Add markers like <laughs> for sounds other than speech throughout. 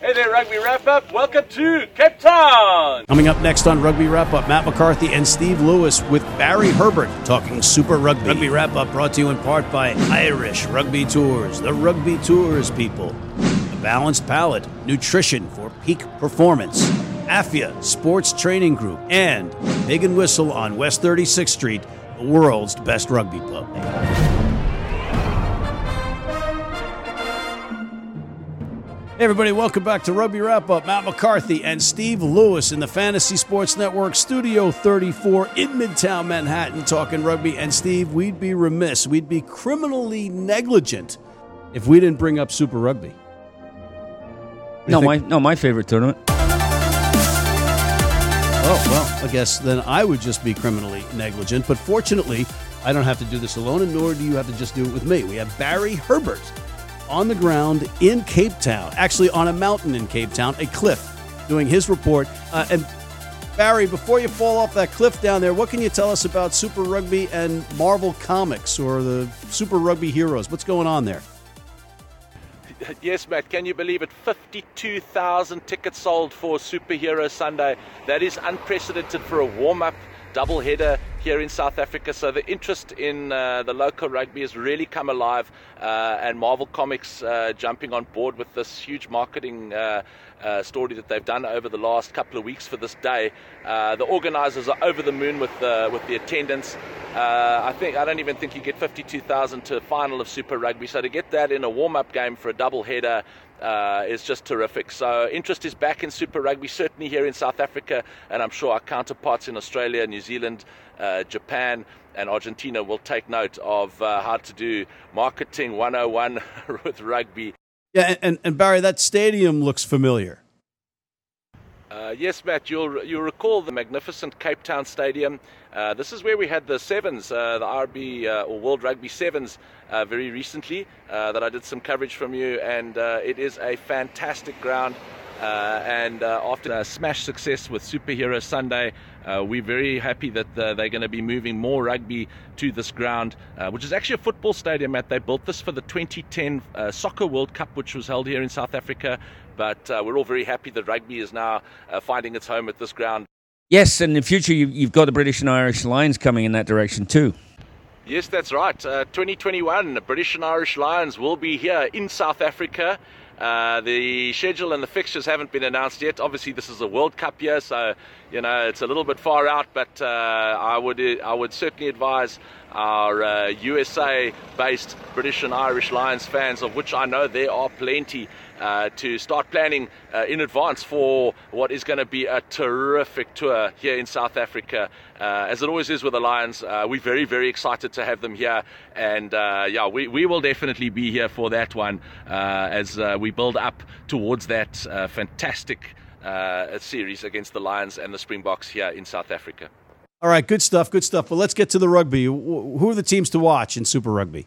Hey there, Rugby Wrap Up. Welcome to Cape Town. Coming up next on Rugby Wrap Up, Matt McCarthy and Steve Lewis with Barry Herbert talking Super Rugby. Rugby Wrap Up brought to you in part by Irish Rugby Tours, the Rugby Tours people. A balanced palate, nutrition for peak performance. AFIA Sports Training Group and Pig and Whistle on West 36th Street, the world's best rugby pub. Hey everybody, welcome back to Rugby Wrap Up. Matt McCarthy and Steve Lewis in the Fantasy Sports Network Studio 34 in Midtown Manhattan talking rugby. And Steve, we'd be remiss, we'd be criminally negligent if we didn't bring up Super Rugby. No, my no, my favorite tournament. Oh, well, I guess then I would just be criminally negligent. But fortunately, I don't have to do this alone, and nor do you have to just do it with me. We have Barry Herbert on the ground in Cape Town, actually on a mountain in Cape Town, a cliff, doing his report. Uh, and Barry, before you fall off that cliff down there, what can you tell us about Super Rugby and Marvel Comics or the Super Rugby heroes? What's going on there? Yes, Matt, can you believe it? 52,000 tickets sold for Superhero Sunday. That is unprecedented for a warm up double header here in South Africa. So the interest in uh, the local rugby has really come alive, uh, and Marvel Comics uh, jumping on board with this huge marketing uh, uh, story that they've done over the last couple of weeks for this day. Uh, the organisers are over the moon with the with the attendance. I think I don't even think you get 52,000 to final of Super Rugby. So to get that in a warm-up game for a double header uh, is just terrific. So interest is back in Super Rugby, certainly here in South Africa, and I'm sure our counterparts in Australia, New Zealand, uh, Japan, and Argentina will take note of uh, how to do marketing 101 <laughs> with rugby. Yeah, and, and Barry, that stadium looks familiar. Uh, yes, Matt, you'll, you'll recall the magnificent Cape Town Stadium. Uh, this is where we had the Sevens, uh, the RB uh, or World Rugby Sevens, uh, very recently uh, that I did some coverage from you, and it is a fantastic ground. and after a smash success with Superhero Sunday, we're very happy that they're going to be moving more rugby to this ground, which is actually a football stadium. Matt, they built this for the 2010 Soccer World Cup, which was held here in South Africa but uh, we're all very happy that rugby is now uh, finding its home at this ground. Yes, and in the future, you, have got the British and Irish Lions coming in that direction too. Yes, that's right. Uh, 2021, the British and Irish Lions will be here in South Africa. Uh, the schedule and the fixtures haven't been announced yet. Obviously, this is a World Cup year, so you know it's a little bit far out. But uh, I would I would certainly advise our uh, USA-based British and Irish Lions fans, of which I know there are plenty, uh, to start planning uh, in advance for what is going to be a terrific tour here in South Africa. Uh, as it always is with the Lions, uh, we're very, very excited to have them here. And uh, yeah, we, we will definitely be here for that one as we build up towards that fantastic series against the Lions and the Springboks here in South Africa. All right, good stuff, good stuff. But let's get to the rugby. Who are the teams to watch in Super Rugby?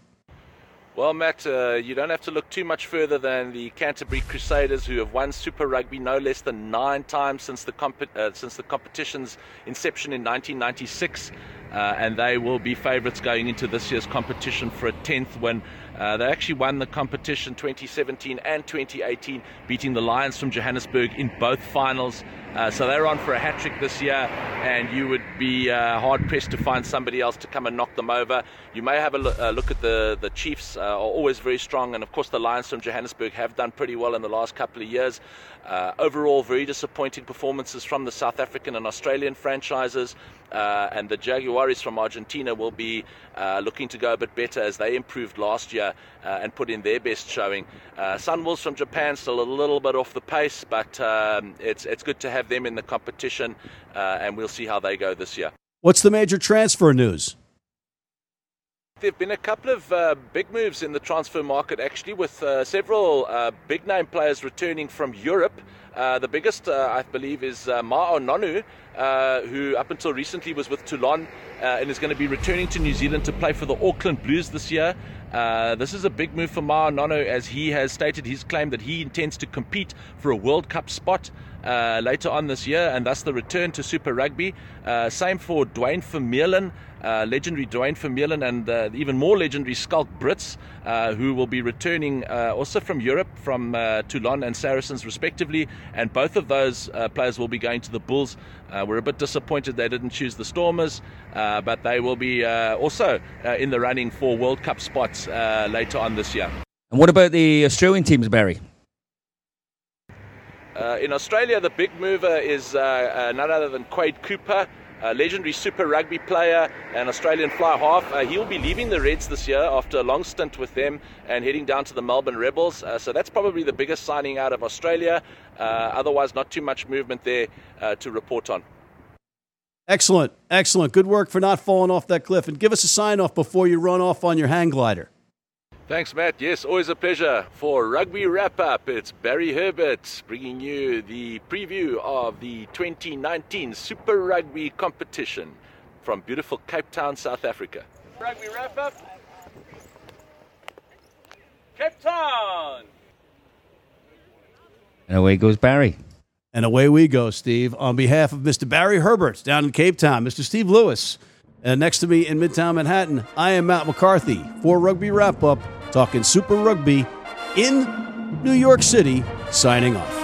Well, Matt, uh, you don't have to look too much further than the Canterbury Crusaders, who have won Super Rugby no less than nine times since the comp- uh, since the competition's inception in 1996, uh, and they will be favourites going into this year's competition for a tenth win. Uh, they actually won the competition 2017 and 2018, beating the Lions from Johannesburg in both finals. Uh, so they're on for a hat trick this year, and you would be uh, hard pressed to find somebody else to come and knock them over. You may have a look, uh, look at the the Chiefs, uh, are always very strong, and of course the Lions from Johannesburg have done pretty well in the last couple of years. Uh, overall, very disappointing performances from the South African and Australian franchises, and the Jaguares from Argentina will be looking to go a bit better as they improved last year and put in their best showing. Sunwolves from Japan still a little bit off the pace, but um, it's it's good to have have them in the competition, uh, and we'll see how they go this year. What's the major transfer news? There have been a couple of uh, big moves in the transfer market, actually, with uh, several uh, big name players returning from Europe. Uh, the biggest, uh, I believe, is uh, Ma'a Nonu, who up until recently was with Toulon and is going to be returning to New Zealand to play for the Auckland Blues this year. this is a big move for Ma'a Nonu as he has stated his claim that he intends to compete for a World Cup spot. uh, later on this year, and thus the return to Super Rugby. Uh, same for Duane Vermeulen, uh, legendary Duane Vermeulen, and uh, even more legendary Schalk Brits, uh, who will be returning uh, also from Europe, from Toulon and Saracens, respectively. And both of those players will be going to the Bulls. we're a bit disappointed they didn't choose the Stormers, but they will be also in the running for World Cup spots later on this year. And what about the Australian teams, Barry? Uh, in Australia, the big mover is uh, uh, none other than Quade Cooper, a legendary Super Rugby player and Australian fly half. Uh, he'll be leaving the Reds this year after a long stint with them and heading down to the Melbourne Rebels. Uh, so that's probably the biggest signing out of Australia. Uh, otherwise, not too much movement there to report on. Excellent, excellent. Good work for not falling off that cliff. And give us a sign off before you run off on your hang glider. Thanks, Matt. Yes, always a pleasure. For Rugby Wrap Up, it's Barry Herbert bringing you the preview of the 2019 Super Rugby competition from beautiful Cape Town, South Africa. Rugby Wrap Up, Cape Town. And away goes Barry. And away we go, Steve. On behalf of Mr. Barry Herbert down in Cape Town, Mr. Steve Lewis. And next to me in Midtown Manhattan, I am Matt McCarthy for Rugby Wrap Up, talking Super Rugby in New York City, signing off.